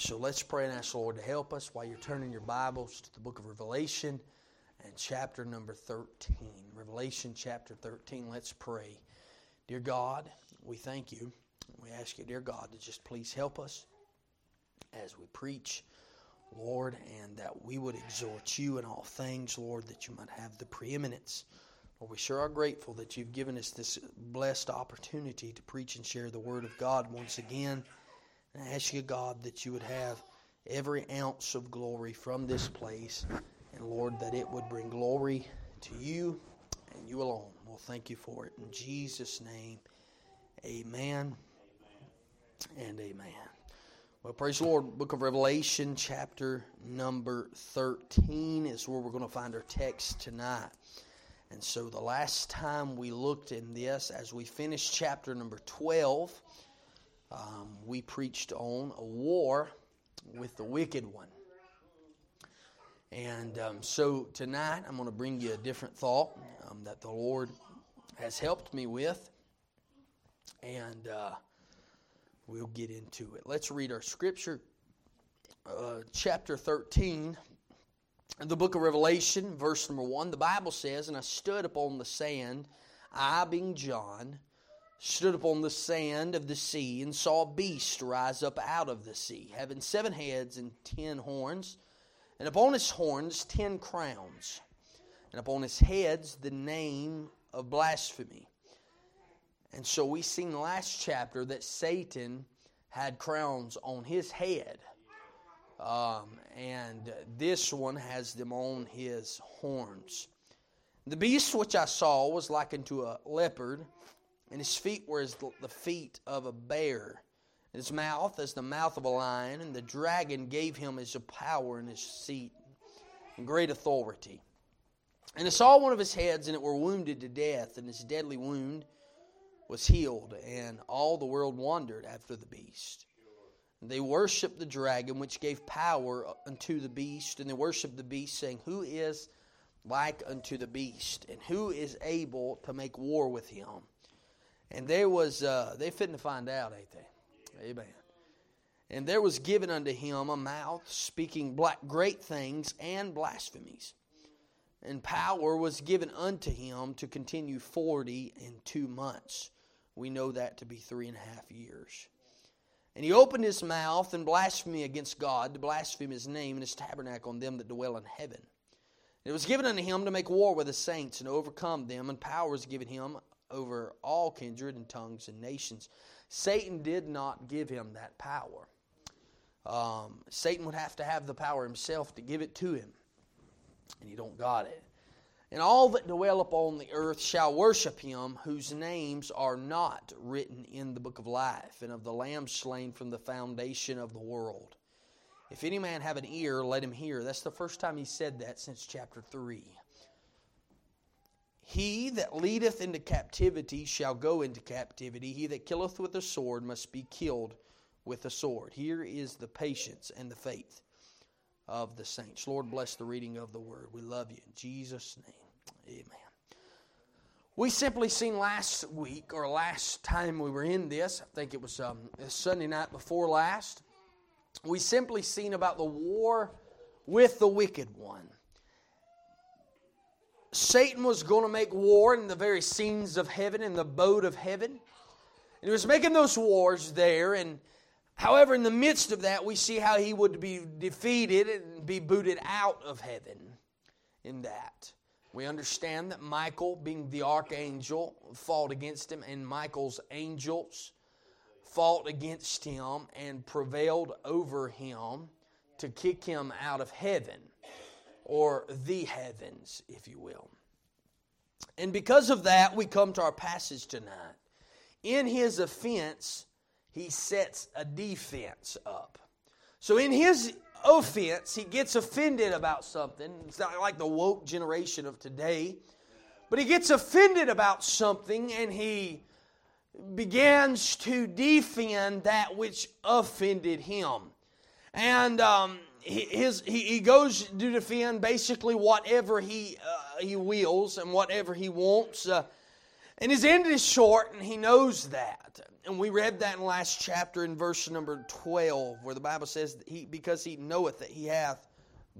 so let's pray and ask the Lord to help us while you're turning your Bibles to the book of Revelation and chapter number 13. Revelation chapter 13. Let's pray. Dear God, we thank you. We ask you, dear God, to just please help us as we preach, Lord, and that we would exhort you in all things, Lord, that you might have the preeminence. Lord, we sure are grateful that you've given us this blessed opportunity to preach and share the Word of God once again. And I ask you, God, that you would have every ounce of glory from this place, and Lord, that it would bring glory to you and you alone. Well, thank you for it. In Jesus' name, amen and amen. Well, praise the Lord. Book of Revelation, chapter number 13 is where we're going to find our text tonight. And so the last time we looked in this, as we finished chapter number 12, um, we preached on a war with the wicked one. And um, so tonight I'm going to bring you a different thought um, that the Lord has helped me with. And uh, we'll get into it. Let's read our scripture, uh, chapter 13, the book of Revelation, verse number 1. The Bible says, And I stood upon the sand, I being John, stood upon the sand of the sea, and saw a beast rise up out of the sea, having seven heads and ten horns, and upon his horns ten crowns, and upon his heads the name of blasphemy. And so we seen last chapter that Satan had crowns on his head. Um, and this one has them on his horns. The beast which I saw was like unto a leopard, and his feet were as the feet of a bear, and his mouth as the mouth of a lion, and the dragon gave him his power and his seat and great authority. And I saw one of his heads, and it were wounded to death, and his deadly wound was healed, and all the world wondered after the beast. And they worshiped the dragon, which gave power unto the beast, and they worshiped the beast, saying, Who is like unto the beast, and who is able to make war with him? And there was, uh, they fitting to find out, ain't they? Amen. And there was given unto him a mouth speaking black, great things and blasphemies. And power was given unto him to continue forty and two months. We know that to be three and a half years. And he opened his mouth and blasphemed against God, to blaspheme his name and his tabernacle on them that dwell in heaven. It was given unto him to make war with the saints and overcome them, and power was given him over all kindred and tongues and nations. Satan did not give him that power. Um, Satan would have to have the power himself to give it to him, and he don't got it. And all that dwell upon the earth shall worship him, whose names are not written in the book of life, and of the Lamb slain from the foundation of the world. If any man have an ear, let him hear. That's the first time he said that since chapter 3. He that leadeth into captivity shall go into captivity. He that killeth with a sword must be killed with a sword. Here is the patience and the faith of the saints. Lord, bless the reading of the word. We love you in Jesus' name. Amen. We simply seen last week, or last time we were in this, I think it was um, Sunday night before last, we simply seen about the war with the wicked one. Satan was going to make war in the very scenes of heaven, in the boat of heaven. And he was making those wars there, and however, in the midst of that, we see how he would be defeated and be booted out of heaven in that. We understand that Michael, being the archangel, fought against him, and Michael's angels fought against him and prevailed over him to kick him out of heaven, or the heavens, if you will. And because of that, we come to our passage tonight. In his offense, he sets a defense up. So, in his offense, he gets offended about something. It's not like the woke generation of today, but he gets offended about something and he begins to defend that which offended him. And um, his, he, he goes to defend basically whatever he, uh, he wills and whatever he wants. Uh, And his end is short, and he knows that. And we read that in last chapter in verse number 12, where the Bible says, he, Because he knoweth that he hath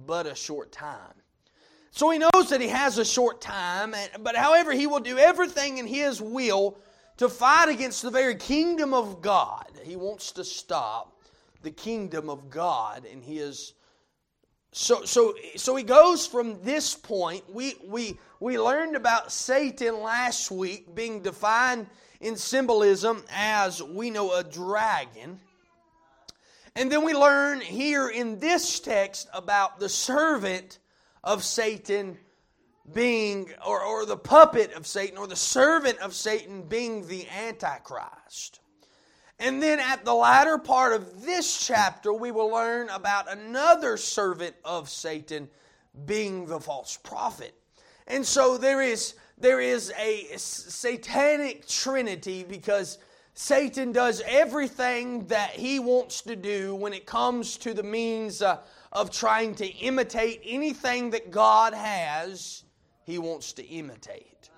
but a short time. So he knows that he has a short time, but however, he will do everything in his will to fight against the very kingdom of God. He wants to stop the kingdom of God and he is so so so he goes from this point. We we we learned about satan last week being defined in symbolism as we know a dragon. And then we learn here in this text about the servant of satan being or, or the puppet of satan or the servant of satan being the antichrist and then at the latter part of this chapter, we will learn about another servant of Satan being the false prophet. And so there is, there is a satanic trinity because Satan does everything that he wants to do when it comes to the means uh, of trying to imitate anything that God has, he wants to imitate.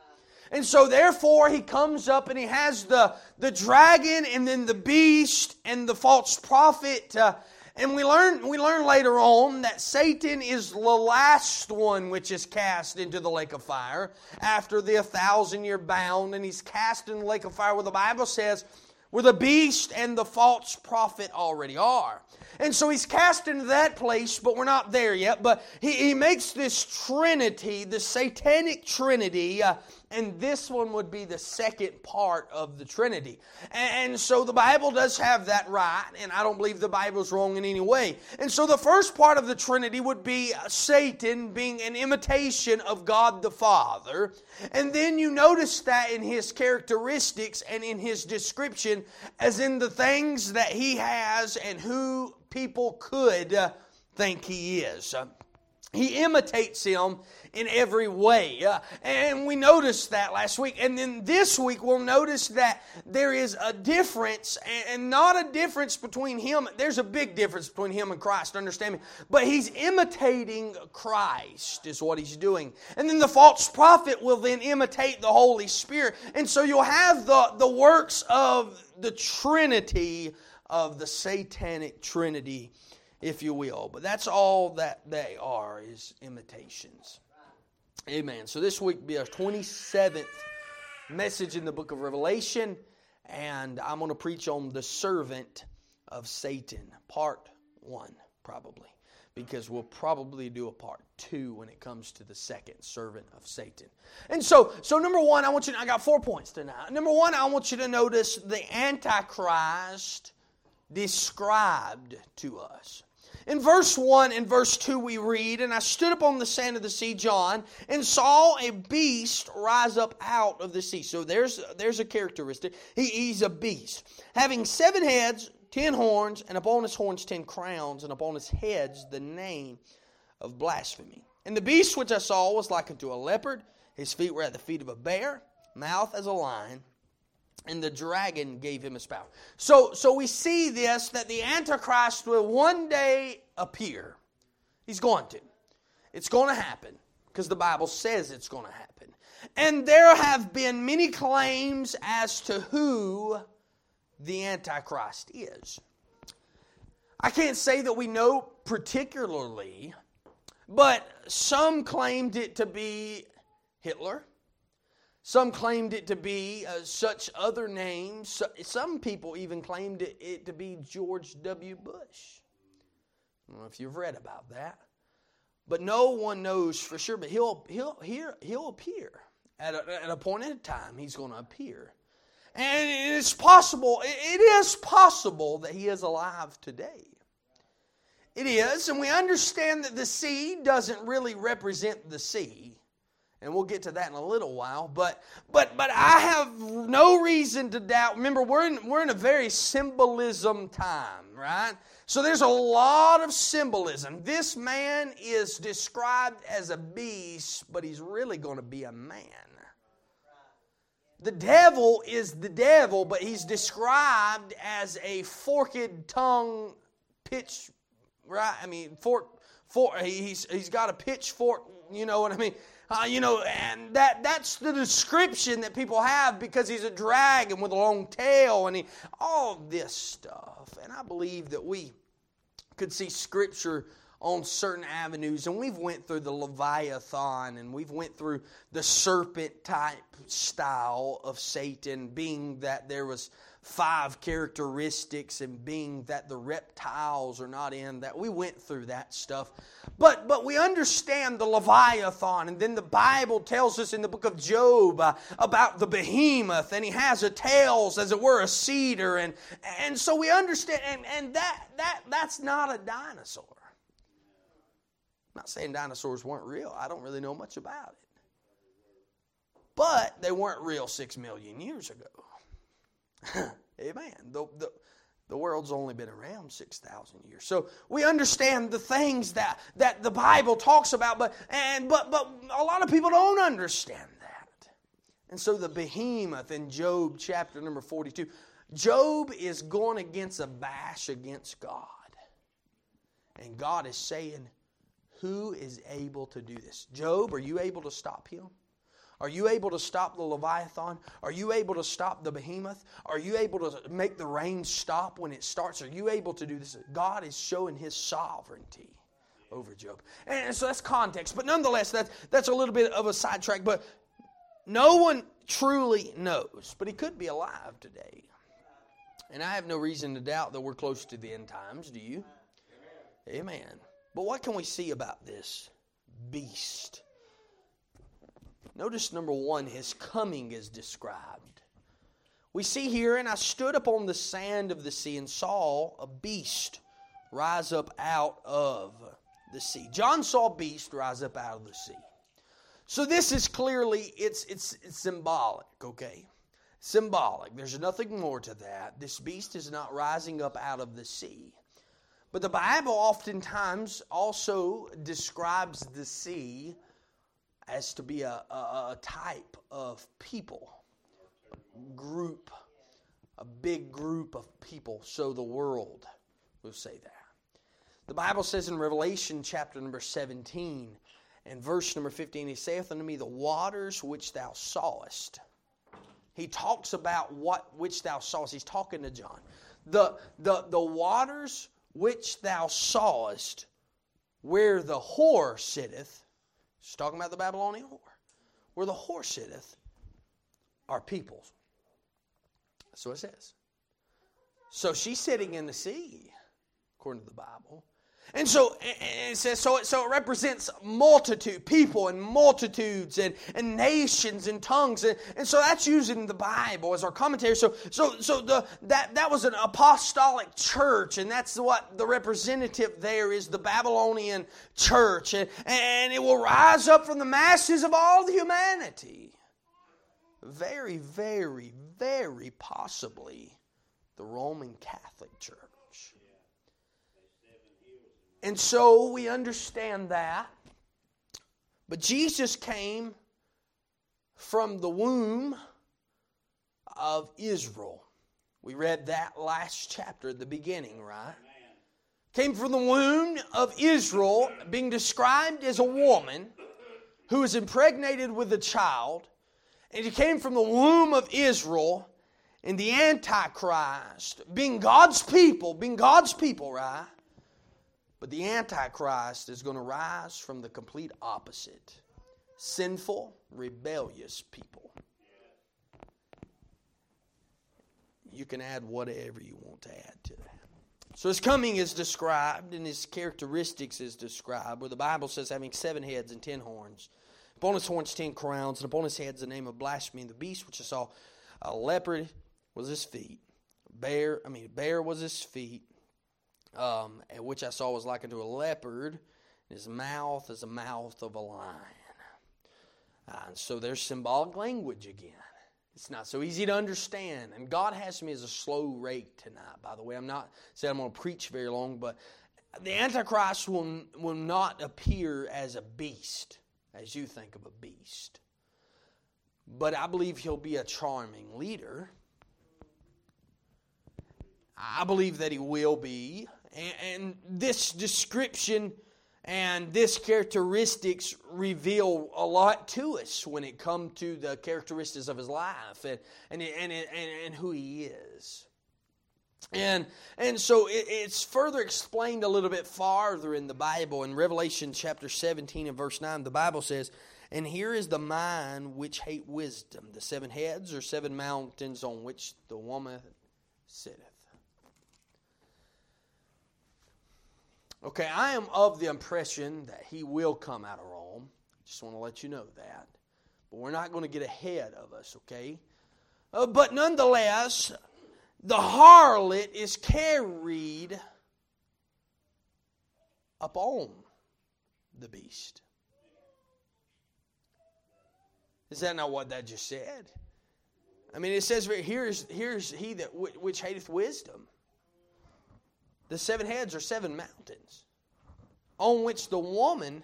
And so, therefore, he comes up and he has the, the dragon and then the beast and the false prophet. Uh, and we learn, we learn later on that Satan is the last one which is cast into the lake of fire after the thousand year bound. And he's cast in the lake of fire where the Bible says, where the beast and the false prophet already are. And so he's cast into that place, but we're not there yet. But he, he makes this trinity, the satanic trinity, uh, and this one would be the second part of the Trinity. And so the Bible does have that right, and I don't believe the Bible's wrong in any way. And so the first part of the Trinity would be uh, Satan being an imitation of God the Father. And then you notice that in his characteristics and in his description, as in the things that he has and who people could uh, think he is. He imitates him in every way. Uh, and we noticed that last week. And then this week we'll notice that there is a difference, and not a difference between him. There's a big difference between him and Christ, understand me? But he's imitating Christ, is what he's doing. And then the false prophet will then imitate the Holy Spirit. And so you'll have the, the works of the Trinity, of the satanic Trinity if you will. But that's all that they are is imitations. Amen. So this week be our 27th message in the book of Revelation, and I'm going to preach on the servant of Satan, part one, probably, because we'll probably do a part two when it comes to the second servant of Satan. And so, so number one, I want you. To, I got four points tonight. Number one, I want you to notice the Antichrist described to us. In verse 1 and verse 2, we read, And I stood upon the sand of the sea, John, and saw a beast rise up out of the sea. So there's, there's a characteristic. He, he's a beast. Having seven heads, ten horns, and upon his horns ten crowns, and upon his heads the name of blasphemy. And the beast which I saw was like unto a leopard. His feet were at the feet of a bear, mouth as a lion and the dragon gave him a power. So, so we see this that the Antichrist will one day appear. He's going to. It's going to happen because the Bible says it's going to happen. And there have been many claims as to who the Antichrist is. I can't say that we know particularly, but some claimed it to be Hitler. Some claimed it to be uh, such other names. Some people even claimed it, to be George W. Bush. I don't know if you've read about that. But no one knows for sure. But he'll, he'll, he'll, he'll appear. At, a, at an appointed time, he's going to appear. And it's possible, it is possible that he is alive today. It is, and we understand that the sea doesn't really represent the sea and we'll get to that in a little while but but but i have no reason to doubt remember we're in we're in a very symbolism time right so there's a lot of symbolism this man is described as a beast but he's really going to be a man the devil is the devil but he's described as a forked tongue pitch right? I mean, fork Fort, he's, he's got a pitchfork, you know what I mean? Uh, you know, and that, that's the description that people have because he's a dragon with a long tail and he, all this stuff. And I believe that we could see scripture on certain avenues and we've went through the leviathan and we've went through the serpent type style of satan being that there was five characteristics and being that the reptiles are not in that we went through that stuff but but we understand the leviathan and then the bible tells us in the book of job uh, about the behemoth and he has a tails as it were a cedar and and so we understand and and that that that's not a dinosaur I'm not saying dinosaurs weren't real. I don't really know much about it. But they weren't real six million years ago. Amen. The, the, the world's only been around 6,000 years. So we understand the things that, that the Bible talks about, but, and, but, but a lot of people don't understand that. And so the behemoth in Job chapter number 42, Job is going against a bash against God. And God is saying, who is able to do this? Job, are you able to stop him? Are you able to stop the Leviathan? Are you able to stop the behemoth? Are you able to make the rain stop when it starts? Are you able to do this? God is showing his sovereignty over Job. And so that's context. But nonetheless, that's, that's a little bit of a sidetrack. But no one truly knows. But he could be alive today. And I have no reason to doubt that we're close to the end times. Do you? Amen. But what can we see about this beast? Notice number one, his coming is described. We see here, and I stood upon the sand of the sea and saw a beast rise up out of the sea. John saw a beast rise up out of the sea. So this is clearly it's it's, it's symbolic, okay? Symbolic. There's nothing more to that. This beast is not rising up out of the sea. But the Bible oftentimes also describes the sea as to be a, a, a type of people, group, a big group of people. So the world will say that. The Bible says in Revelation chapter number 17 and verse number 15, He saith unto me, The waters which thou sawest. He talks about what which thou sawest. He's talking to John. The, the, the waters which thou sawest, where the whore sitteth, she's talking about the Babylonian whore, where the whore sitteth, are peoples. That's what it says. So she's sitting in the sea, according to the Bible. And so it says so it, so it represents multitude, people and multitudes and, and nations and tongues. And, and so that's using the Bible as our commentary. So so so the that that was an apostolic church, and that's what the representative there is the Babylonian church. And, and it will rise up from the masses of all humanity. Very, very, very possibly the Roman Catholic Church. And so we understand that. But Jesus came from the womb of Israel. We read that last chapter at the beginning, right? Came from the womb of Israel, being described as a woman who was impregnated with a child. And he came from the womb of Israel and the Antichrist, being God's people, being God's people, right? But the Antichrist is going to rise from the complete opposite sinful, rebellious people. You can add whatever you want to add to that. So his coming is described and his characteristics is described, where the Bible says having seven heads and ten horns. Upon his horns ten crowns, and upon his heads the name of blasphemy. And the beast which I saw, a leopard was his feet. Bear, I mean, a bear was his feet um, which I saw was like unto a leopard. His mouth is the mouth of a lion. Uh, so there's symbolic language again. It's not so easy to understand. And God has me as a slow rate tonight, by the way. I'm not saying I'm going to preach very long, but the Antichrist will, will not appear as a beast, as you think of a beast. But I believe he'll be a charming leader. I believe that he will be And, and this description and this characteristics reveal a lot to us when it comes to the characteristics of his life and, and, and, and, and who he is. And, and so it, it's further explained a little bit farther in the Bible. In Revelation chapter 17 and verse 9, the Bible says, And here is the mind which hate wisdom, the seven heads or seven mountains on which the woman sitteth. Okay, I am of the impression that he will come out of Rome. Just want to let you know that. But we're not going to get ahead of us, okay? Uh, but nonetheless, the harlot is carried upon the beast. Is that not what that just said? I mean, it says here's here's he that which hateth wisdom. The seven heads are seven mountains on which the woman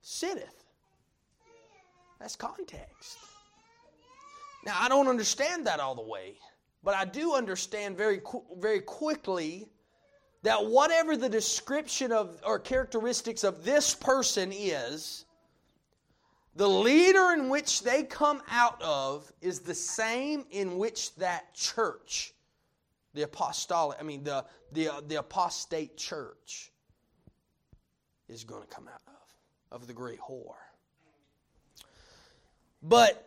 sitteth. That's context. Now, I don't understand that all the way, but I do understand very, very quickly that whatever the description of or characteristics of this person is, the leader in which they come out of is the same in which that church the apostolic, I mean, the, the, the apostate church is going to come out of, of the great whore. But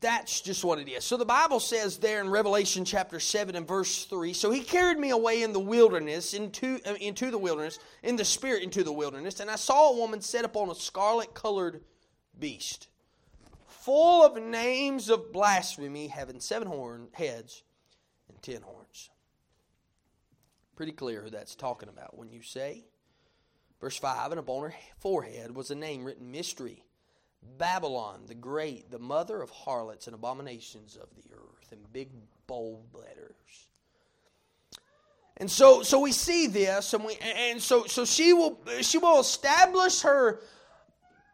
that's just what it is. So the Bible says there in Revelation chapter 7 and verse 3 So he carried me away in the wilderness, into, uh, into the wilderness, in the spirit into the wilderness, and I saw a woman set upon a scarlet colored beast, full of names of blasphemy, having seven horn heads ten horns. Pretty clear who that's talking about when you say. Verse 5 And upon her forehead was a name written Mystery, Babylon the Great, the mother of harlots and abominations of the earth, in big bold letters. And so, so we see this, and we, and so, so she will, she will establish her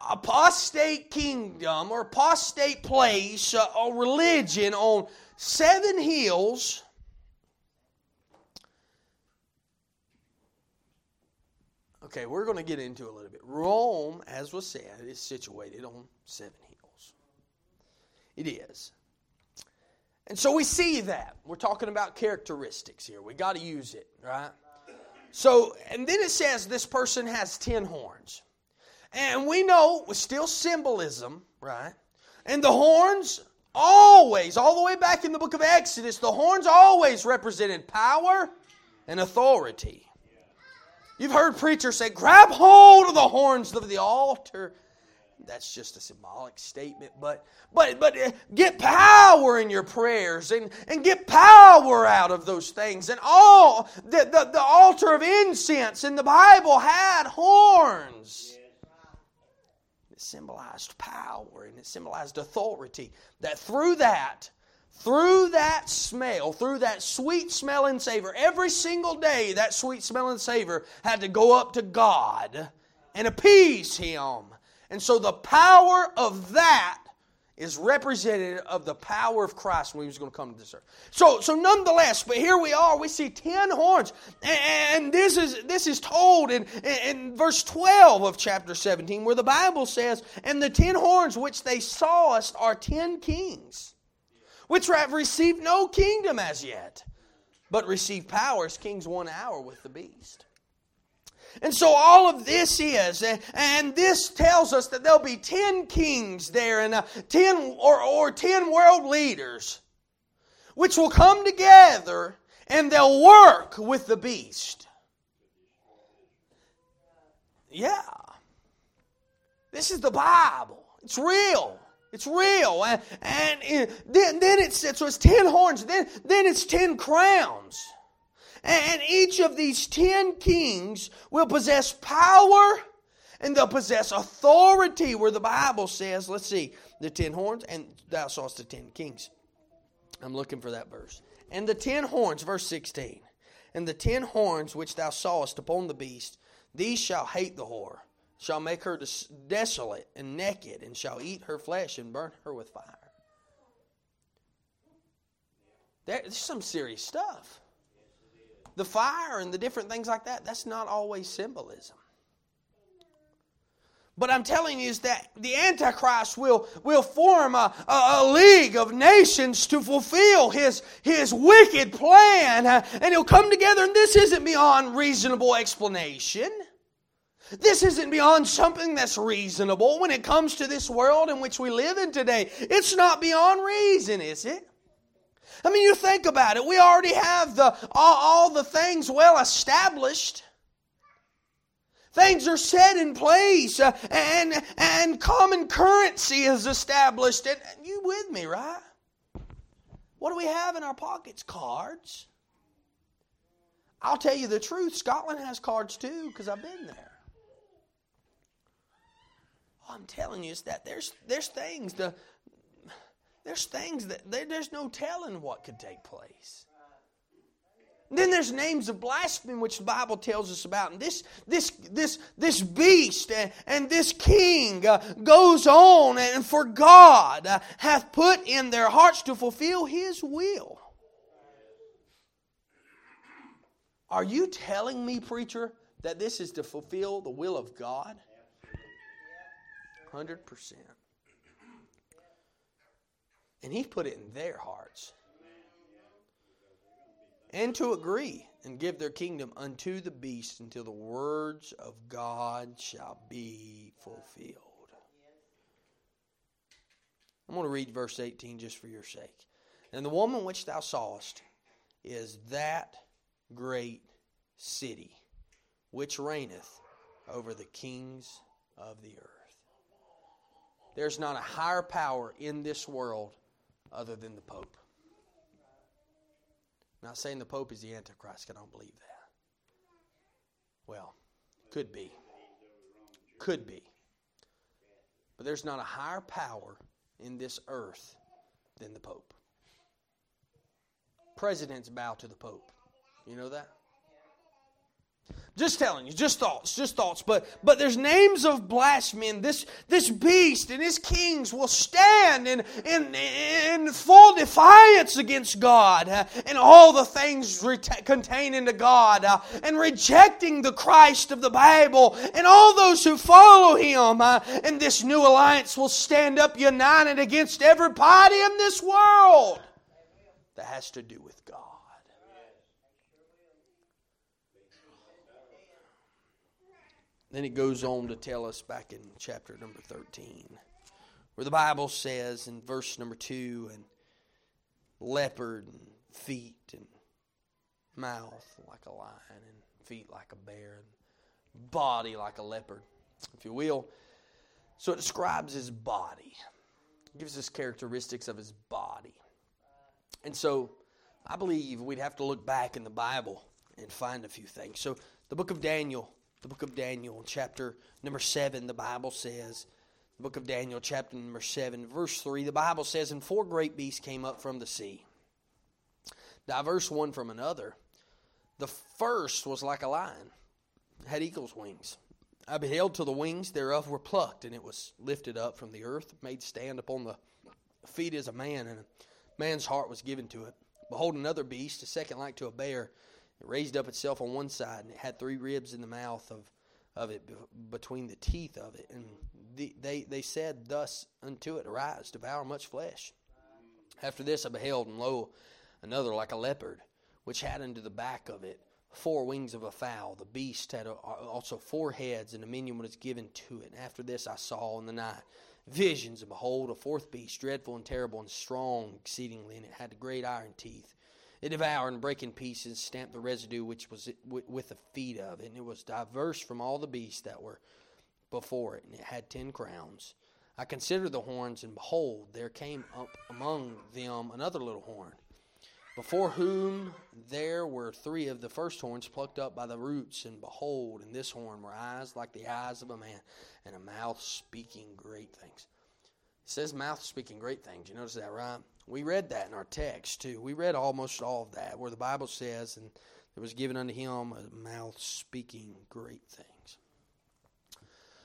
apostate kingdom or apostate place uh, or religion on seven hills Okay, we're going to get into a little bit. Rome, as was said, is situated on seven hills. It is. And so we see that. We're talking about characteristics here. We got to use it, right? So, and then it says this person has 10 horns. And we know with still symbolism, right? And the horns always, all the way back in the book of Exodus, the horns always represented power and authority. You've heard preachers say, grab hold of the horns of the altar. That's just a symbolic statement, but but but uh, get power in your prayers and, and get power out of those things. And all the, the, the altar of incense in the Bible had horns. It symbolized power and it symbolized authority. That through that through that smell, through that sweet smelling savor, every single day that sweet smelling savor had to go up to God and appease Him. And so the power of that is representative of the power of Christ when he was going to come to this earth. So, so nonetheless, but here we are, we see ten horns. And this is this is told in, in verse 12 of chapter 17, where the Bible says, And the ten horns which they saw us are ten kings which have received no kingdom as yet, but receive power as kings one hour with the beast. And so all of this is, and this tells us that there'll be 10 kings there and uh, 10 or, or 10 world leaders, which will come together and they'll work with the beast. Yeah. This is the Bible. It's real. It's real. And, and then, then it's, so it's 10 horns. Then, then it's 10 crowns. And each of these 10 kings will possess power and they'll possess authority where the Bible says, let's see, the 10 horns and thou sawest the 10 kings. I'm looking for that verse. And the 10 horns, verse 16. And the 10 horns which thou sawest upon the beast, these shall hate the whore shall make her desolate and naked, and shall eat her flesh and burn her with fire. There's some serious stuff. the fire and the different things like that, that's not always symbolism. But I'm telling you is that the Antichrist will, will form a, a, a, league of nations to fulfill his, his wicked plan. And he'll come together, and this isn't beyond reasonable explanation. This isn't beyond something that's reasonable when it comes to this world in which we live in today. It's not beyond reason, is it? I mean, you think about it. We already have the, all, all the things well established. Things are set in place uh, and, and common currency is established. And you with me, right? What do we have in our pockets? Cards. I'll tell you the truth, Scotland has cards too because I've been there. All I'm telling you is that there's, there's things, the, there's things that there's no telling what could take place. Then there's names of blasphemy, which the Bible tells us about. And this, this, this, this beast and, and this king uh, goes on, and for God uh, hath put in their hearts to fulfill his will. Are you telling me, preacher, that this is to fulfill the will of God? 100%. And He put it in their hearts and to agree and give their kingdom unto the beast until the words of God shall be fulfilled. I'm going to read verse 18 just for your sake. And the woman which thou sawest is that great city which reigneth over the kings of the earth. There's not a higher power in this world other than the Pope. I'm not saying the Pope is the Antichrist. I don't believe that. Well, could be. Could be. But there's not a higher power in this earth than the Pope. Presidents bow to the Pope. You know that? Just telling you, just thoughts, just thoughts. But but there's names of blasphemy, and this this beast and his kings will stand in in, in full defiance against God uh, and all the things contained into God, uh, and rejecting the Christ of the Bible, and all those who follow Him. Uh, and this new alliance will stand up united against every party in this world that has to do with God. Then it goes on to tell us back in chapter number 13, where the Bible says in verse number 2 and leopard and feet and mouth like a lion and feet like a bear and body like a leopard, if you will. So it describes his body, it gives us characteristics of his body. And so I believe we'd have to look back in the Bible and find a few things. So the book of Daniel the book of Daniel, chapter number 7, the Bible says, the book of Daniel, chapter number 7, verse 3, the Bible says, And four great beasts came up from the sea, diverse one from another. The first was like a lion, had eagle's wings. I beheld till the wings thereof were plucked, and it was lifted up from the earth, made stand upon the feet as a man, and a man's heart was given to it. Behold, another beast, a second like to a bear it raised up itself on one side, and it had three ribs in the mouth of, of it, between the teeth of it. And the, they, they said thus unto it, Arise, devour much flesh. After this I beheld, and lo, another like a leopard, which had unto the back of it four wings of a fowl. The beast had also four heads, and dominion was given to it. And after this I saw in the night visions, and behold, a fourth beast, dreadful and terrible and strong exceedingly, and it had great iron teeth. It devoured and brake in pieces, stamped the residue which was with the feet of it, and it was diverse from all the beasts that were before it, and it had ten crowns. I considered the horns, and behold, there came up among them another little horn, before whom there were three of the first horns plucked up by the roots, and behold, in this horn were eyes like the eyes of a man, and a mouth speaking great things. Says mouth speaking great things. You notice that, right? We read that in our text too. We read almost all of that where the Bible says, and it was given unto him a mouth speaking great things.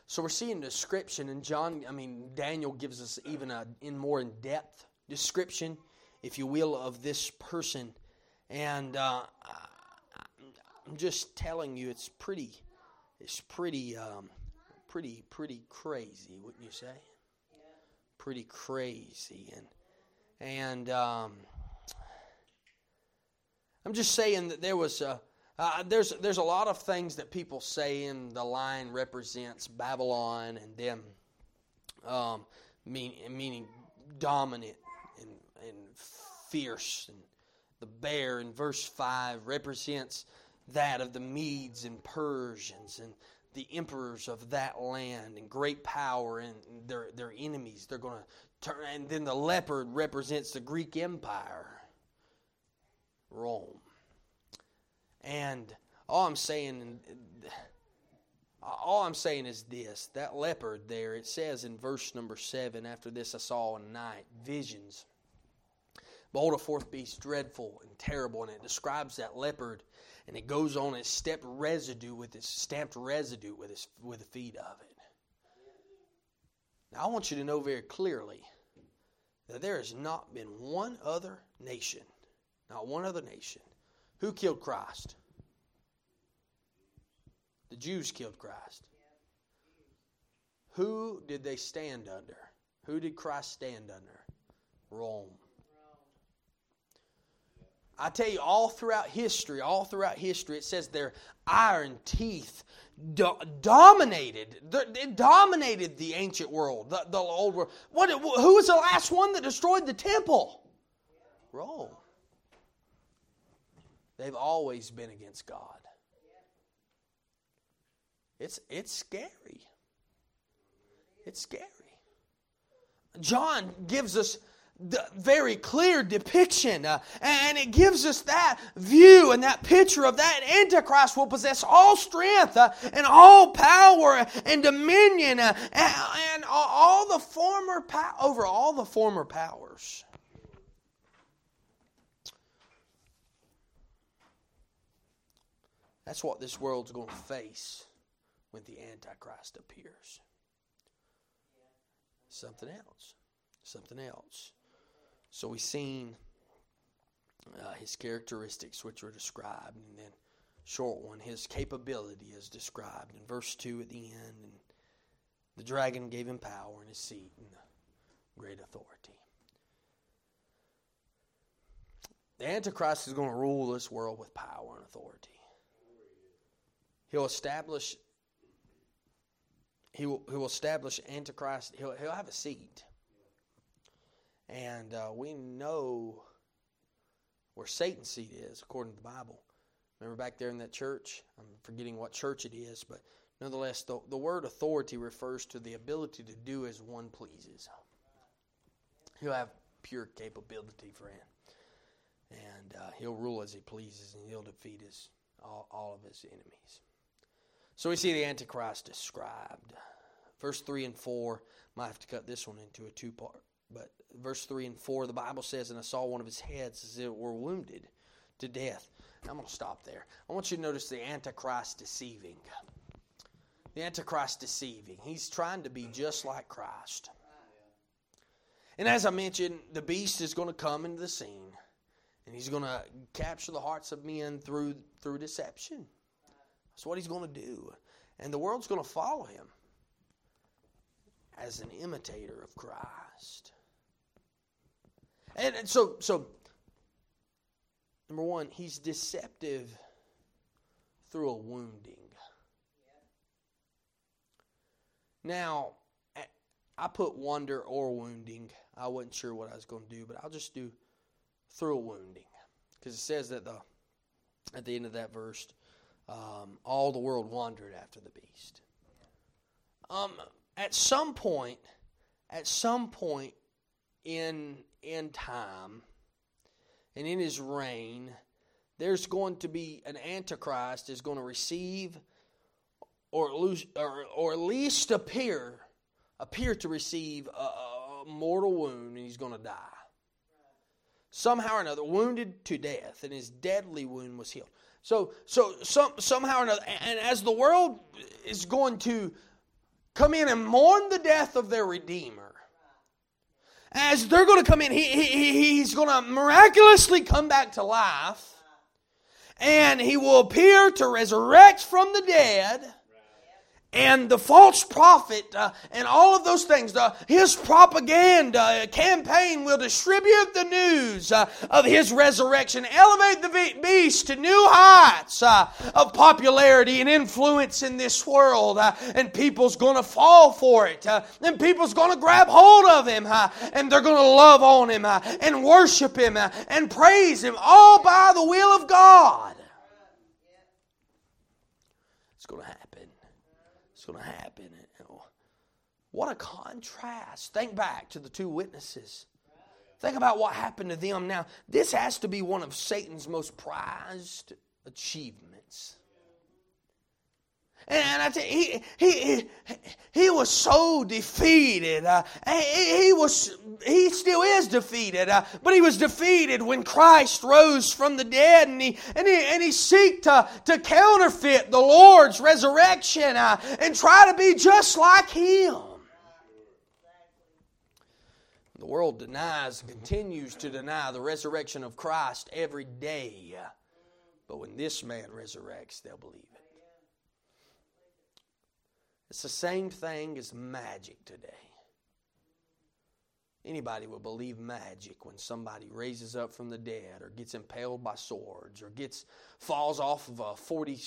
So we're seeing description, and John, I mean, Daniel gives us even a in more in depth description, if you will, of this person. And uh, I'm just telling you, it's pretty, it's pretty, um, pretty, pretty crazy, wouldn't you say? Pretty crazy, and and um, I'm just saying that there was a. Uh, there's there's a lot of things that people say in the lion represents Babylon and them, um, mean, meaning dominant and, and fierce. And the bear in verse five represents that of the Medes and Persians and the emperors of that land and great power and their their enemies. They're going to turn. And then the leopard represents the Greek Empire, Rome. And all I'm saying, all I'm saying is this: that leopard there. It says in verse number seven. After this, I saw in night visions. Behold, a fourth beast, dreadful and terrible, and it describes that leopard, and it goes on its stepped residue with its stamped residue with its with the feet of it. Now, I want you to know very clearly that there has not been one other nation, not one other nation, who killed Christ? The Jews killed Christ. Who did they stand under? Who did Christ stand under? Rome. I tell you, all throughout history, all throughout history, it says their iron teeth do- dominated. It dominated the ancient world, the, the old world. What, who was the last one that destroyed the temple? Rome. They've always been against God. It's, it's scary. It's scary. John gives us very clear depiction, uh, and it gives us that view and that picture of that Antichrist will possess all strength uh, and all power and dominion uh, and, all the former over all the former powers. That's what this world's going to face when the Antichrist appears. Something else. Something else. So we've seen uh, his characteristics, which were described, and then short one, his capability is described in verse 2 at the end. And the dragon gave him power and a seat and great authority. The Antichrist is going to rule this world with power and authority. He'll establish he will, he will establish Antichrist. He'll, he'll have a seat. And uh, we know where Satan's seat is, according to the Bible. Remember back there in that church? I'm forgetting what church it is, but nonetheless, the, the word authority refers to the ability to do as one pleases. He'll have pure capability, friend. And uh, he'll rule as he pleases, and he'll defeat his, all, all of his enemies. So we see the Antichrist described. Verse 3 and 4, might have to cut this one into a two part. But verse 3 and 4, the Bible says, And I saw one of his heads as it were wounded to death. I'm going to stop there. I want you to notice the Antichrist deceiving. The Antichrist deceiving. He's trying to be just like Christ. And as I mentioned, the beast is going to come into the scene. And he's going to capture the hearts of men through, through deception. That's what he's going to do. And the world's going to follow him as an imitator of Christ. And, and so, so, number one, he's deceptive through a wounding. Now, I put wonder or wounding. I wasn't sure what I was going to do, but I'll just do through a wounding. Because it says that the at the end of that verse, um, all the world wandered after the beast. Um, at some point, at some point in in time and in his reign, there's going to be an antichrist is going to receive or lose or, or at least appear appear to receive a, a mortal wound and he's going to die. Somehow or another, wounded to death, and his deadly wound was healed. So, so some, somehow or another, and as the world is going to come in and mourn the death of their Redeemer, as they're going to come in, he, he, he's going to miraculously come back to life. and he will appear to resurrect from the dead and the false prophet uh, and all of those things, uh, his propaganda campaign will distribute the news uh, of his resurrection, elevate the beast to new heights uh, of popularity and influence in this world. Uh, and people's going to fall for it. Uh, and people's going to grab hold of him. and they're going to love on him and worship him and praise him all by the will of God. It's going to happen going to happen. What a contrast. Think back to the two witnesses. Think about what happened to them now. This has to be one of Satan's most prized achievements. And I tell you, he, he, he was so defeated. Uh, he, he, was, he still is defeated, uh, but he was defeated when Christ rose from the dead and he, and he, and he seek to, to counterfeit the Lord's resurrection uh, and try to be just like him. The world denies and continues to deny the resurrection of Christ every day. But when this man resurrects, they'll believe it. It's the same thing as magic today. Anybody will believe magic when somebody raises up from the dead or gets impaled by swords or gets falls off of a 40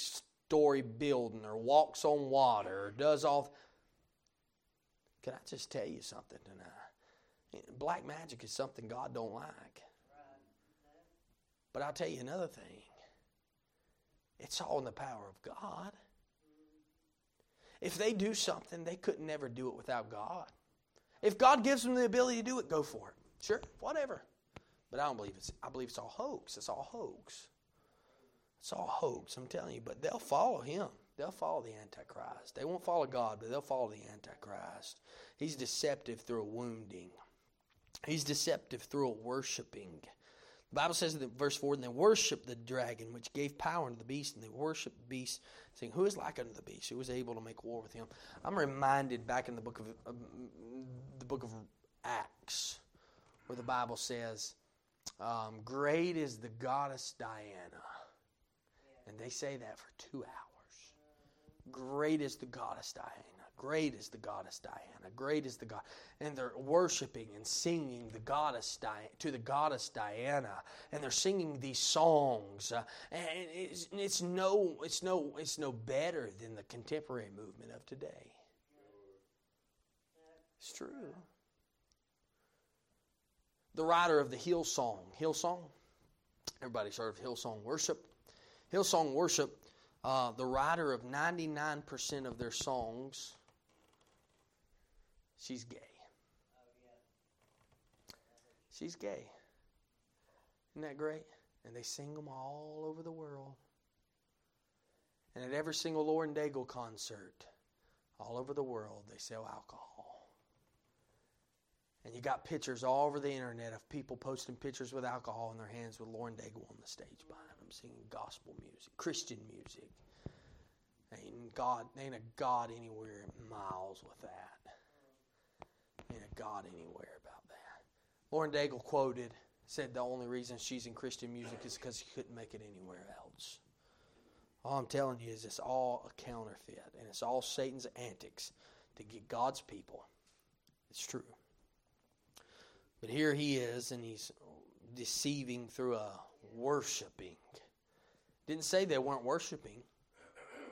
story building or walks on water or does all Can I just tell you something tonight? Eh, black magic is something God don't like. But I'll tell you another thing. It's all in the power of God. If they do something, they couldn't never do it without God. If God gives them the ability to do it, go for it. Sure, whatever. But I don't believe it's I believe it's all hoax. It's all hoax. It's all hoax, I'm telling you. But they'll follow him. They'll follow the Antichrist. They won't follow God, but they'll follow the Antichrist. He's deceptive through a wounding. He's deceptive through a worshiping. The Bible says in verse 4, and they worshiped the dragon, which gave power unto the beast, and they worshiped the beast, saying, Who is like unto the beast? Who was able to make war with him? I'm reminded back in the book of uh, the book of Acts, where the Bible says, um, Great is the goddess Diana. And they say that for two hours. Great is the goddess Diana. Great is the goddess Diana. Great is the God. And they're worshiping and singing the goddess Di- to the goddess Diana. And they're singing these songs. Uh, and it's, it's, no, it's, no, it's no better than the contemporary movement of today. It's true. The writer of the Hillsong, Hillsong, everybody heard of Hillsong worship. Hillsong worship, uh, the writer of 99% of their songs She's gay. She's gay. Isn't that great? And they sing them all over the world. And at every single Lauren Daigle concert, all over the world, they sell alcohol. And you got pictures all over the internet of people posting pictures with alcohol in their hands with Lauren Daigle on the stage behind them, singing gospel music, Christian music. Ain't God, ain't a God anywhere miles with that. God anywhere about that. Lauren Daigle quoted, said the only reason she's in Christian music is because she couldn't make it anywhere else. All I'm telling you is it's all a counterfeit, and it's all Satan's antics to get God's people. It's true. But here he is, and he's deceiving through a worshiping. Didn't say they weren't worshiping,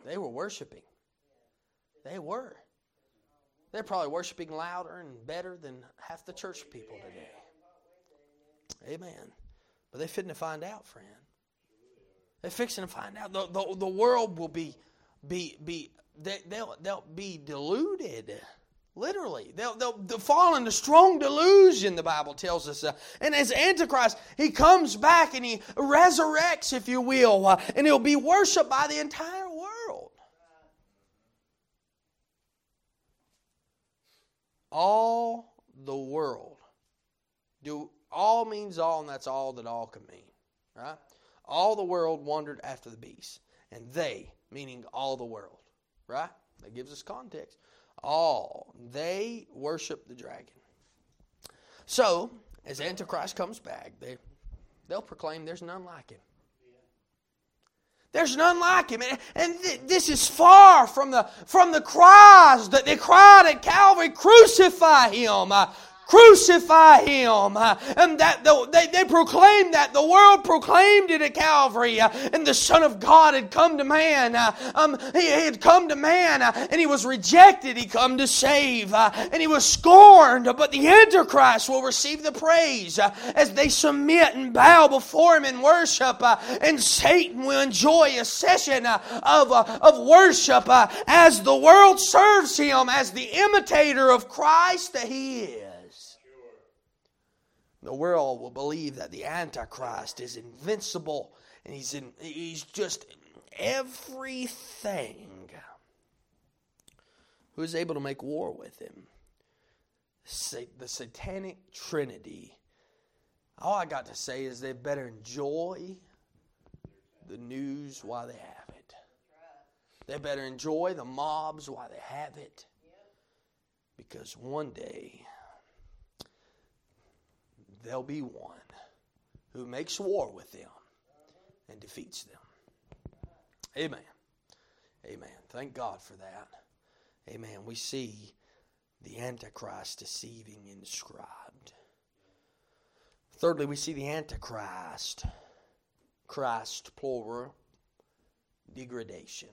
they were worshiping. They were. They're probably worshiping louder and better than half the church people today. Amen. But they're fitting to find out, friend. They're fixing to find out. The, the, the world will be, be, be they, they'll, they'll be deluded. Literally. They'll, they'll, they'll fall into strong delusion, the Bible tells us. Uh, and as Antichrist, he comes back and he resurrects, if you will, uh, and he'll be worshiped by the entire world. all the world. Do all means all, and that's all that all can mean. Right? All the world wandered after the beast. And they, meaning all the world. Right? That gives us context. All. They worship the dragon. So, as Antichrist comes back, they, they'll proclaim there's none like him. There's none like him. And, and th- this is far from the, from the cries that they cried at Calvary, crucify him. Uh, Crucify him. Uh, and that the, they, they proclaimed that. The world proclaimed it at Calvary. Uh, and the Son of God had come to man. Uh, um, he, he, had come to man and he was rejected. He come to save. and he was scorned. But the Antichrist will receive the praise as they submit and bow before him in worship. and Satan will enjoy a session of, of worship as the world serves him as the imitator of Christ that he is. The world will believe that the Antichrist is invincible and he's, in, he's just everything. Who is able to make war with him? The satanic trinity. All I got to say is they better enjoy the news while they have it. They better enjoy the mobs while they have it. Because one day there'll be one who makes war with them and defeats them. Amen. Amen. Thank God for that. Amen. We see the Antichrist deceiving inscribed. Thirdly, we see the Antichrist, Christ plural, degradation.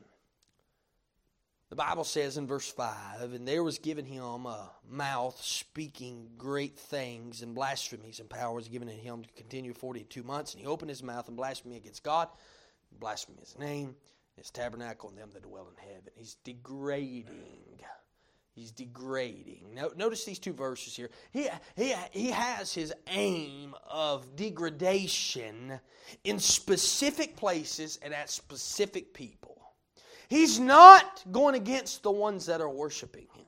The Bible says in verse 5 And there was given him a mouth speaking great things, and blasphemies, and power was given to him to continue 42 months. And he opened his mouth and blasphemed against God, blasphemed his name, his tabernacle, and them that dwell in heaven. He's degrading. He's degrading. Notice these two verses here. He, he, he has his aim of degradation in specific places and at specific people. He's not going against the ones that are worshiping him.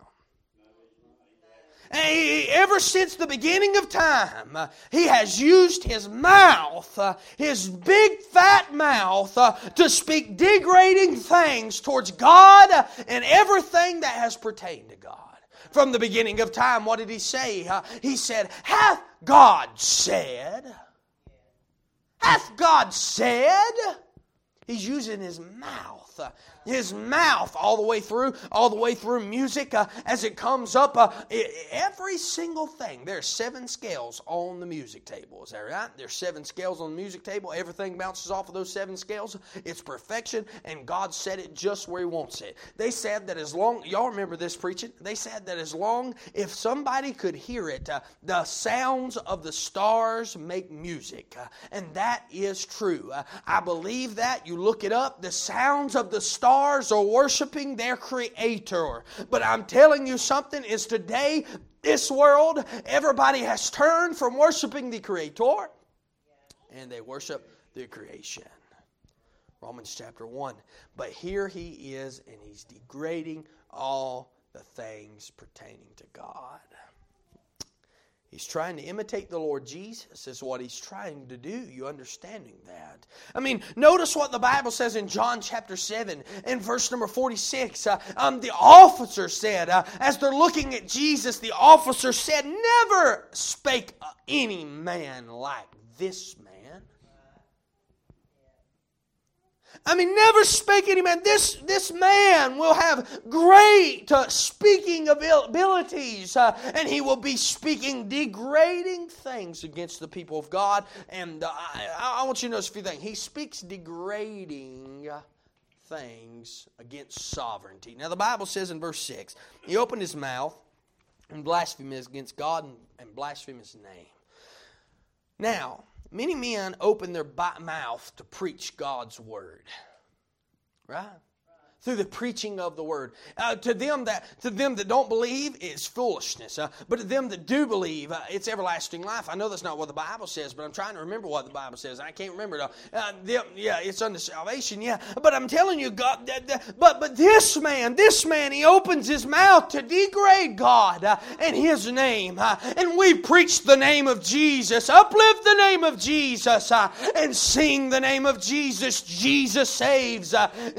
He, ever since the beginning of time, uh, he has used his mouth, uh, his big fat mouth, uh, to speak degrading things towards God and everything that has pertained to God. From the beginning of time, what did he say? he said, Hath God said? Hath God said? He's using his mouth his mouth all the way through, all the way through music uh, as it comes up. Uh, every single thing. There's seven scales on the music table. Is that right? There's seven scales on the music table. Everything bounces off of those seven scales. It's perfection, and God set it just where He wants it. They said that as long, y'all remember this preaching? They said that as long, if somebody could hear it, uh, the sounds of the stars make music. Uh, and that is true. Uh, I believe that. You look it up. The sounds of the stars stars are worshiping their creator. But I'm telling you something is today, this world, everybody has turned from worshiping the creator and they worship the creation. Romans chapter 1. But here he is, and he's degrading all the things pertaining to God. He's trying to imitate the Lord Jesus, is what he's trying to do. You understanding that? I mean, notice what the Bible says in John chapter 7 and verse number 46. Uh, um, the officer said, uh, as they're looking at Jesus, the officer said, Never spake any man like this man. I mean, never spake any man. This, this man will have great uh, speaking abilities, uh, and he will be speaking degrading things against the people of God. And uh, I, I, want you to notice a few things. He speaks degrading things against sovereignty. Now, the Bible says in verse 6 he opened his mouth and blasphemed against God and, and blasphemed his name. Now, Many men open their mouth to preach God's word. Right? Through the preaching of the word. Uh, to them that to them that don't believe, it's foolishness. Uh, but to them that do believe, uh, it's everlasting life. I know that's not what the Bible says, but I'm trying to remember what the Bible says. I can't remember it all. Uh, them, yeah, it's unto salvation. Yeah, but I'm telling you, God. That, that, but but this man, this man, he opens his mouth to degrade God uh, and His name, uh, and we preach the name of Jesus, uplift the name of Jesus, and sing the name of Jesus. Jesus saves.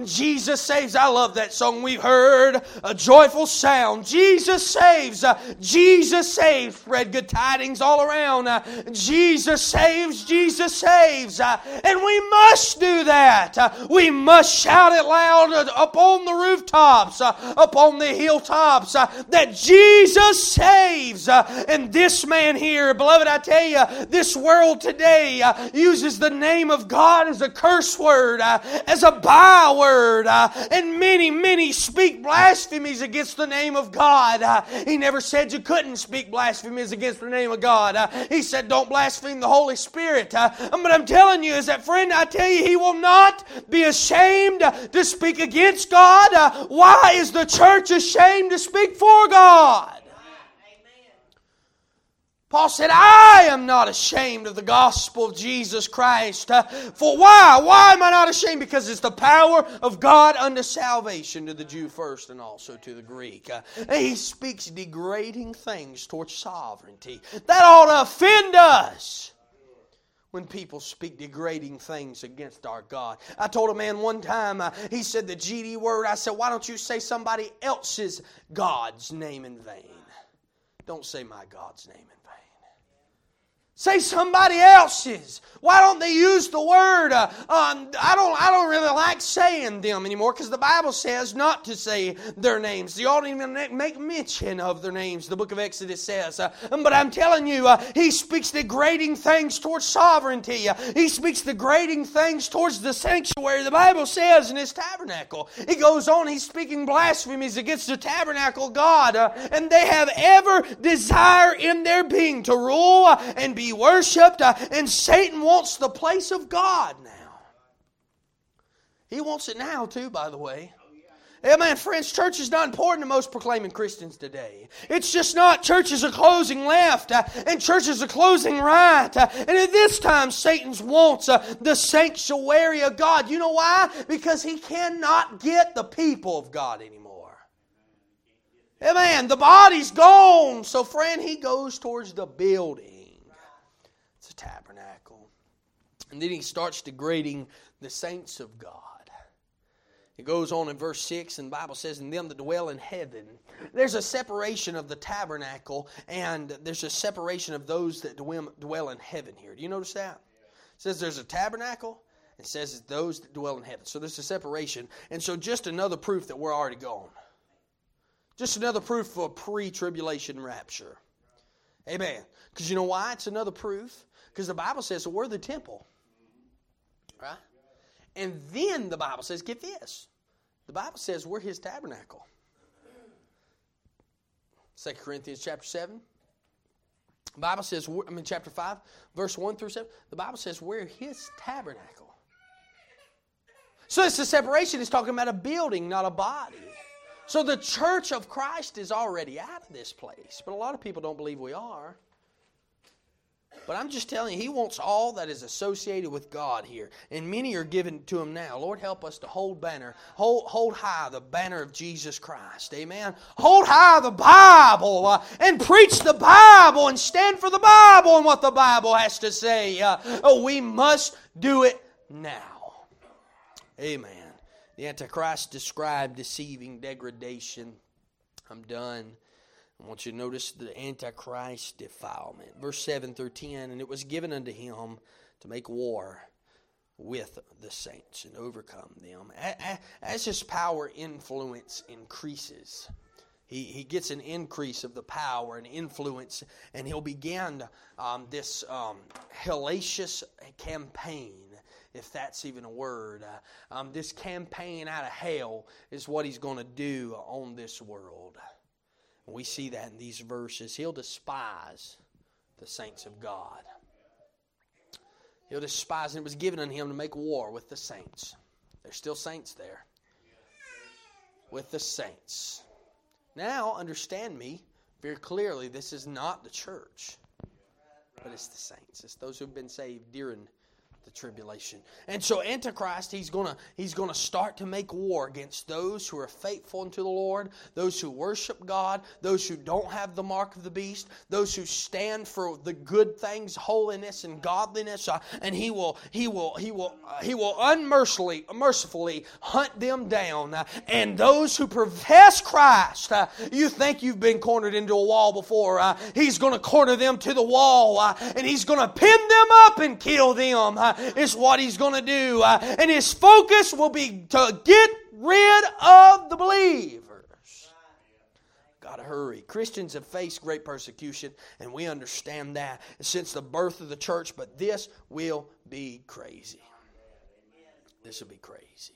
Jesus saves. I love that song. We've heard a joyful sound. Jesus saves. Uh, Jesus saves. Spread good tidings all around. Uh, Jesus saves. Jesus saves. Uh, and we must do that. We must shout it loud up on the rooftops, uh, up on the hilltops, that Jesus saves. and this man here, beloved, I tell you, this world today uses the name of God as a curse word, as a byword, and many, many speak blasphemies against the name of God. he never said you couldn't speak blasphemies against the name of God. he said, don't blaspheme the Holy Spirit. but I'm telling you, is that friend, I tell you, he will not be ashamed to speak against God. Uh, why is the church ashamed to speak for God? Paul said, I am not ashamed of the gospel of Jesus Christ. Uh, for why? Why am I not ashamed? Because it's the power of God unto salvation to the Jew first and also to the Greek. Uh, he speaks degrading things towards sovereignty. That ought to offend us when people speak degrading things against our God. I told a man one time, uh, he said the GD word. I said, why don't you say somebody else's God's name in vain? Don't say my God's name in Say somebody else's. Why don't they use the word? Uh, um, I don't. I don't really like saying them anymore because the Bible says not to say their names. You ought to even make mention of their names. The Book of Exodus says. Uh, but I'm telling you, uh, he speaks degrading things towards sovereignty. Uh, he speaks degrading things towards the sanctuary. The Bible says in His tabernacle. He goes on. He's speaking blasphemies against the tabernacle God, uh, and they have ever desire in their being to rule and be worshiped, uh, and Satan wants the place of God now. He wants it now, too, by the way. Amen. Friends, church is not important to most proclaiming Christians today. It's just not. Churches are closing left uh, and churches are closing right. Uh, and at this time, Satan's wants uh, the sanctuary of God. You know why? Because he cannot get the people of God anymore. Amen. The body's gone. So, friend, he goes towards the building tabernacle. And then he starts degrading the saints of God. It goes on in verse 6, and the Bible says, In them that dwell in heaven. There's a separation of the tabernacle, and there's a separation of those that dwell in heaven here. Do you notice that? It says there's a tabernacle, and it says it's those that dwell in heaven. So there's a separation. And so just another proof that we're already gone. Just another proof for a pre tribulation rapture. Amen. Because you know why? It's another proof because the Bible says we're the temple. Right? And then the Bible says, get this. The Bible says we're his tabernacle. 2 Corinthians chapter 7. The Bible says, I mean, chapter 5, verse 1 through 7. The Bible says we're his tabernacle. So it's the separation. It's talking about a building, not a body. So the church of Christ is already out of this place. But a lot of people don't believe we are. But I'm just telling you, He wants all that is associated with God here. And many are given to Him now. Lord, help us to hold banner, hold, hold high the banner of Jesus Christ. Amen. Hold high the Bible uh, and preach the Bible and stand for the Bible and what the Bible has to say. Uh, oh, we must do it now. Amen. The Antichrist described deceiving degradation. I'm done. I want you to notice the Antichrist defilement. Verse 7 through 10 And it was given unto him to make war with the saints and overcome them. As his power influence increases, he, he gets an increase of the power and influence, and he'll begin um, this um, hellacious campaign if that's even a word. Uh, um, this campaign out of hell is what he's going to do on this world. We see that in these verses. He'll despise the saints of God. He'll despise, and it was given unto him to make war with the saints. There's still saints there. With the saints. Now, understand me very clearly, this is not the church, but it's the saints. It's those who've been saved during the tribulation. And so Antichrist, he's gonna he's gonna start to make war against those who are faithful unto the Lord, those who worship God, those who don't have the mark of the beast, those who stand for the good things, holiness and godliness, uh, and he will he will he will uh, he will unmercifully mercifully hunt them down. Uh, and those who profess Christ, uh, you think you've been cornered into a wall before, uh, he's to corner them to the wall, uh, and he's to pin them up and kill them is what he's going to do. Uh, and his focus will be to get rid of the believers. Got to hurry. Christians have faced great persecution, and we understand that since the birth of the church, but this will be crazy. This will be crazy.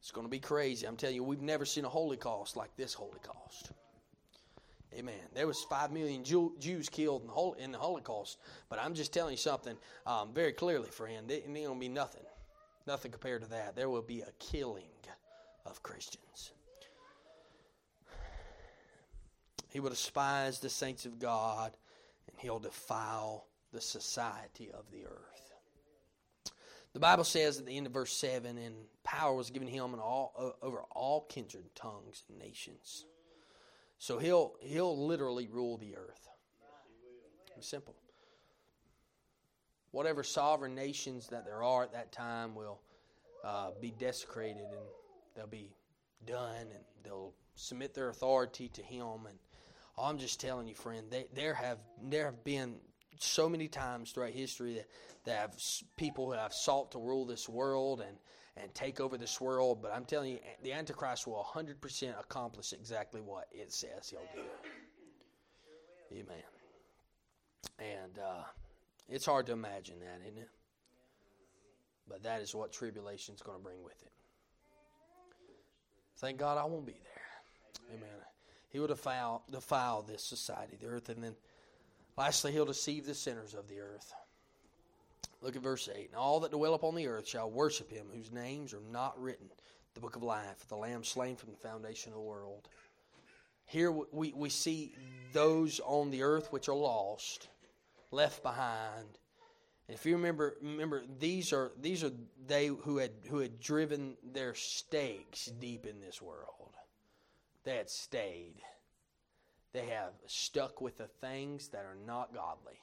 It's going to be crazy. I'm telling you, we've never seen a Holocaust like this Holocaust. Amen. There was five million Jew, Jews killed in the, in the, Holocaust, but I'm just telling you something um, very clearly, friend. It, it ain't gonna be nothing, nothing compared to that. There will be a killing of Christians. He will despise the saints of God, and he'll defile the society of the earth. The Bible says at the end of verse seven, and power was given him all, over all kindred, tongues, and nations. So he'll he'll literally rule the earth. Simple. Whatever sovereign nations that there are at that time will uh, be desecrated and they'll be done and they'll submit their authority to him. And oh, I'm just telling you, friend, they, there have there have been so many times throughout history that, that have people who have sought to rule this world and and take over this world. But I'm telling you, the Antichrist will 100% accomplish exactly what it says he'll do. Amen. And uh, it's hard to imagine that, isn't it? But that is what tribulation is going to bring with it. Thank God I won't be there. Amen. He will defile, defile this society, the earth, and then lastly, he'll deceive the sinners of the earth. Look at verse 8. And all that dwell upon the earth shall worship him, whose names are not written the book of life, the Lamb slain from the foundation of the world. Here we, we see those on the earth which are lost, left behind. And if you remember, remember these are these are they who had who had driven their stakes deep in this world. They had stayed. They have stuck with the things that are not godly.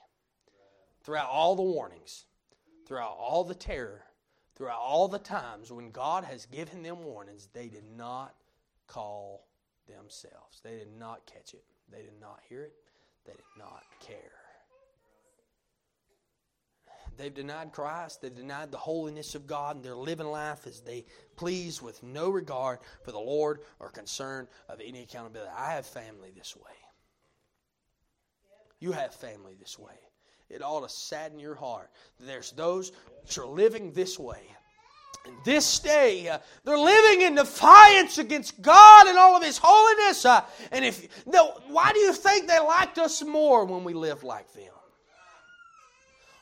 Throughout all the warnings, throughout all the terror, throughout all the times when God has given them warnings, they did not call themselves. They did not catch it. They did not hear it. They did not care. They've denied Christ. They've denied the holiness of God, and they're living life as they please with no regard for the Lord or concern of any accountability. I have family this way. You have family this way it ought to sadden your heart. There's those which are living this way. And this day, uh, they're living in defiance against God and all of His holiness. Uh, and if no, why do you think they liked us more when we lived like them?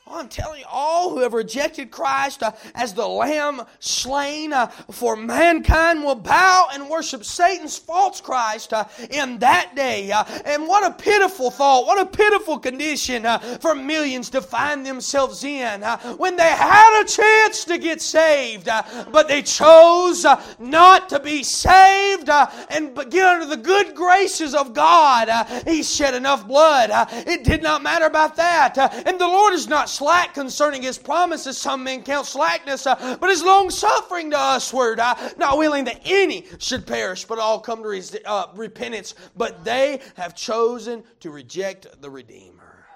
I'm telling you, all who have rejected Christ uh, as the Lamb slain uh, for mankind will bow and worship Satan's false Christ uh, in that day. Uh, and what a pitiful thought, what a pitiful condition uh, for millions to find themselves in uh, when they had a chance to get saved, but they chose not to be saved and get under the good graces of God. he shed enough blood. it did not matter about that. and the Lord is not slack concerning his promises. Some men count slackness, uh, but his long suffering to usward, uh, not willing that any should perish, but all come to res- uh, repentance. But they have chosen to reject the Redeemer.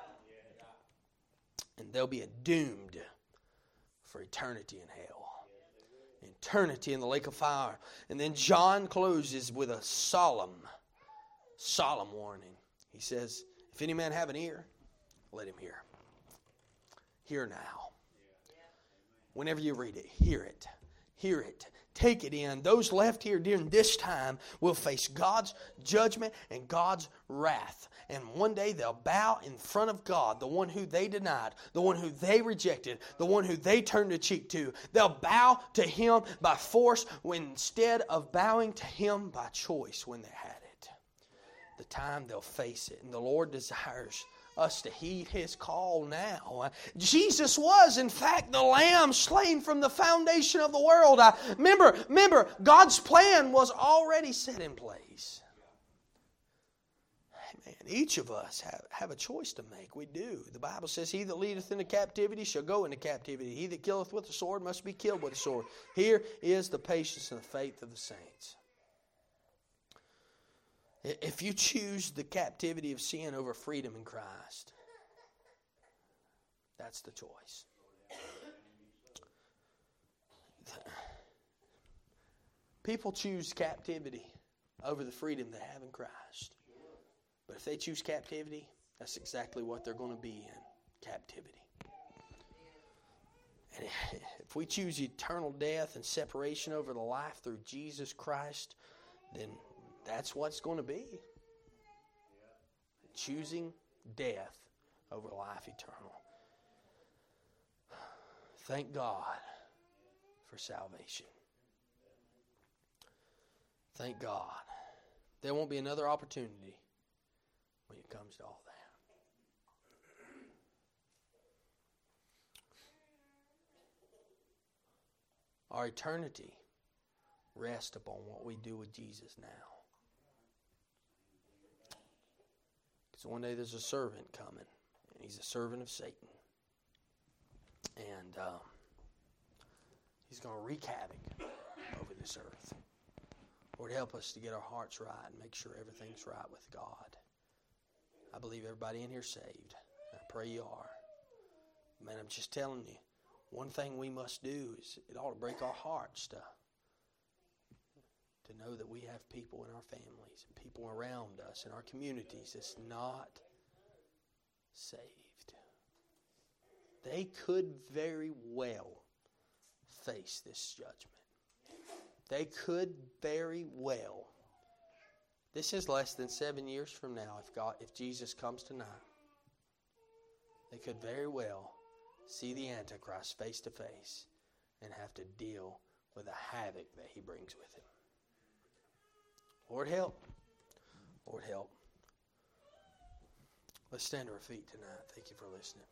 And they'll be doomed for eternity in hell. Eternity in the lake of fire. And then John closes with a solemn, solemn warning. He says, If any man have an ear, let him hear. Hear now. Whenever you read it, hear it. Hear it. Take it in. Those left here during this time will face God's judgment and God's wrath. And one day they'll bow in front of God, the one who they denied, the one who they rejected, the one who they turned a cheek to. They'll bow to Him by force when instead of bowing to Him by choice when they had it. The time they'll face it. And the Lord desires us to heed His call now. Jesus was, in fact, the Lamb slain from the foundation of the world. Remember, remember, God's plan was already set in place. Man, each of us have, have a choice to make. We do. The Bible says, He that leadeth into captivity shall go into captivity. He that killeth with the sword must be killed with the sword. Here is the patience and the faith of the saints. If you choose the captivity of sin over freedom in Christ, that's the choice. People choose captivity over the freedom they have in Christ. But if they choose captivity, that's exactly what they're going to be in captivity. And if we choose eternal death and separation over the life through Jesus Christ, then that's what's going to be. Choosing death over life eternal. Thank God for salvation. Thank God. There won't be another opportunity when it comes to all that. Our eternity rests upon what we do with Jesus now. Because one day there's a servant coming, and he's a servant of Satan. And um, he's going to wreak havoc over this earth. Lord, help us to get our hearts right and make sure everything's right with God. I believe everybody in here saved. I pray you are. Man, I'm just telling you, one thing we must do is it ought to break our hearts to to know that we have people in our families and people around us in our communities that's not saved. They could very well face this judgment. They could very well. This is less than seven years from now if God if Jesus comes tonight. They could very well see the Antichrist face to face and have to deal with the havoc that he brings with him. Lord, help. Lord, help. Let's stand to our feet tonight. Thank you for listening.